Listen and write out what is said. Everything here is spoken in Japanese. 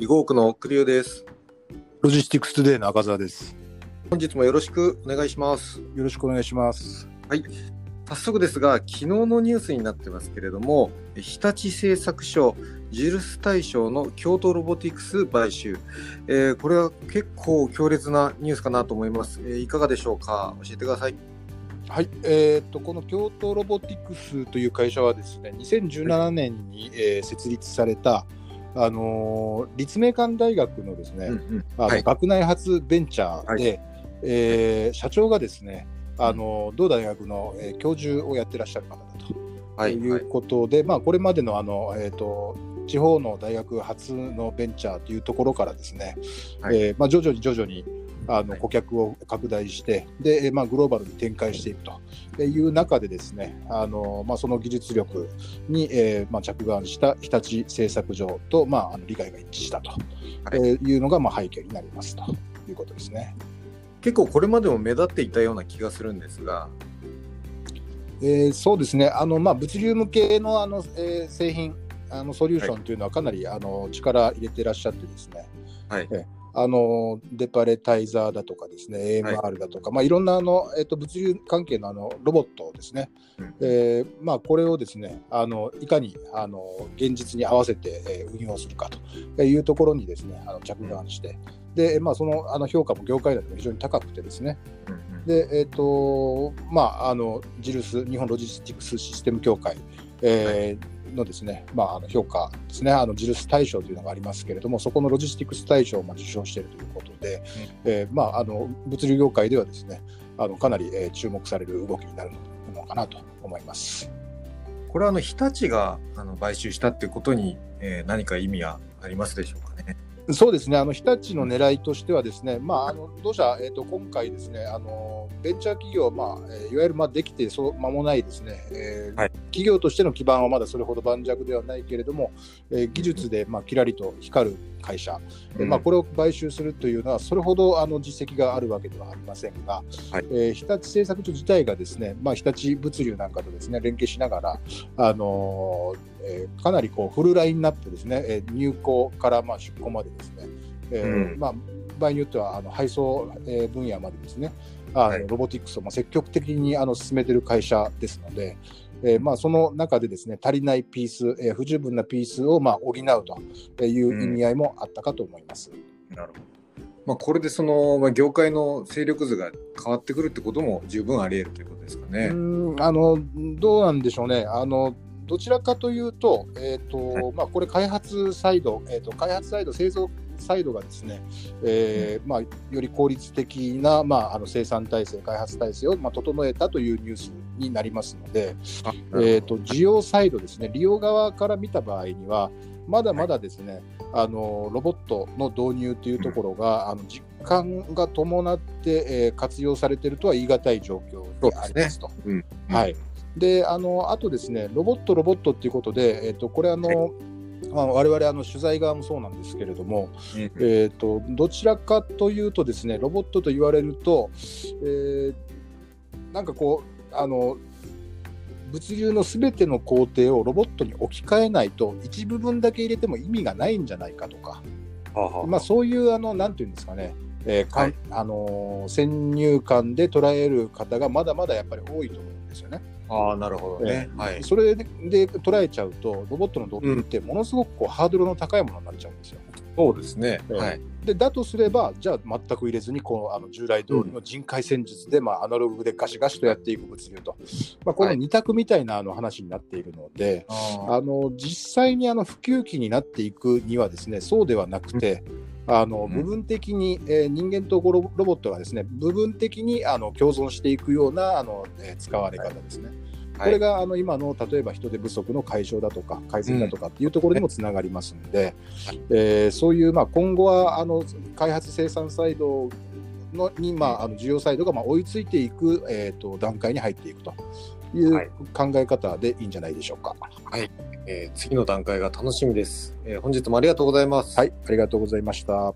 囲碁区の栗生です。 LOGISTICS TODAY の赤澤です。本日もよろしくお願いします。よろしくお願いします。早速ですが、昨日のニュースになってますけれども、日立製作所 JILS 大賞の Kyoto Robotics 買収、えーこれは結構強烈なニュースかなと思います。えーいかがでしょうか？教えてください。はい、えーっとこの Kyoto Robotics という会社はですね、2017年に、えー設立されたあのー立命館大学のですね、うんうん。あのはい。学内発ベンチャーで、はえー社長がですね、あのー同大学の、えー教授をやってらっしゃる方だと。はい、ということで、まあ、これまでのあの、えー、と地方の大学初のベンチャーというところからですね、はい。えーまあ、徐々に徐々にあのはい。顧客を拡大して、でえーまあ、グローバルに展開していくと。いう中でですねあの、まあ、その技術力に、えーまあ、着眼した日立製作所と、まあ、あの理解が一致したと、はいうのが、まあ、背景になりますと。いうことですね。結構これまでも目立っていたような気がするんですが、えーそうですね、あのまあ、物流向けのあの、えー製品あのソリューションというのはかなり、あの力入れてらっしゃってですね、はい。えーあのデパレタイザーだとかですね、はい。AMR だとか、いまあ、いろんなあの、えー、と物流関係のあのロボットですね、うん。えーまあ、これをですねあのいかにあの現実に合わせて、えー運用するかというところにですねあの着眼して、でまあ、そのあの評価も業界内でも非常に高くてですね、うんうん。で、えっ、と、まあ、あの、ジルス、日本ロジスティクスシステム協会、えーのですね、まあ、あの評価ですね、あの、ジルス大賞というのがありますけれども、そこのロジスティクス大賞をまあ受賞しているということで、えーまあ、あの、物流業界ではですね、あの、かなり、えー注目される動きになるのかなと思います。これはあの日立があの買収したっていうことに、えー何か意味はありますでしょうかね。そうですね、あの日立の狙いとしては、ですね、まあ、あの同社、えー、と今回ですね、あのベンチャー企業、まあえーいわゆるまあできてそう間もないですね、えーはい。企業としての基盤はまだそれほど盤石ではないけれども、えー技術でまあキラリと光る会社、えーまあ、これを買収するというのは、それほどあの実績があるわけではありませんが、はい。えー日立製作所自体がですね、まあ、日立物流なんかとですね連携しながら、あのーえーかなりこうフルラインナップですね、えー入庫からまあ出庫までですね、えーうん。まあ、場合によってはあの配送、えー分野までですねあの、はい。ロボティクスをまあ積極的にあの進めている会社ですので、えーまあ、その中でですね足りないピース、えー不十分なピースをまあ補うという意味合いもあったかと思います。なるほど。まあ、これでその、まあ、業界の勢力図が変わってくるってことも十分あり得るということですかうね。あのどうなんでしょうね。あのどちらかというと、えーとはいまあ、これ、開発サイド、えーと、開発サイド、製造サイドがですね、えーまあ、より効率的な、まあ、あの生産体制、開発体制を、まあ、整えたというニュースになりますので、あえー、と需要サイドですね、利用側から見た場合には、まだまだですね、あのロボットの導入というところが、あの実感が伴って、えー活用されているとは言い難い状況にありますと。うん。はい、であのあとですね、ロボット、ロボットっていうことで、えー、とこれあの、まあ、我々あの取材側もそうなんですけれども、うん。えー、とどちらかというとですねロボットと言われると、えーなんかこうあの物流のすべての工程をロボットに置き換えないと一部分だけ入れても意味がないんじゃないかとか、はあはあ。まあ、そういうあのなんていうんですかね、えーかんはい。あのー先入観で捉える方がまだまだやっぱり多いと思う。んですよね。ああ、なるほどね。えーはい。それでで捉えちゃうとロボットの導入ってものすごくこうハードルの高いものになっちゃうんですよ。そうですね。ええはい。でだとすれば、じゃあ全く入れずにこうあの従来通りの人海戦術で、まあ、アナログでガシガシとやっていく物流と、まあ、このはい二択みたいなあの話になっているので、ああの実際にあの普及期になっていくにはですねそうではなくて、あのうん。部分的に、えー人間とロロボットがですね部分的にあの共存していくようなあの、えー使われ方ですね。あこれがあの今の例えば人手不足の解消だとか改善だとかっていうところにもつながりますので、えーそういうまあ今後はあの開発生産サイドのにまああの需要サイドがまあ追いついていく、えー、と段階に入っていくといはい。う考え方でいいんじゃないでしょうか。えー次の段階が楽しみです、えー本日もありがとうございます。はい、ありがとうございました。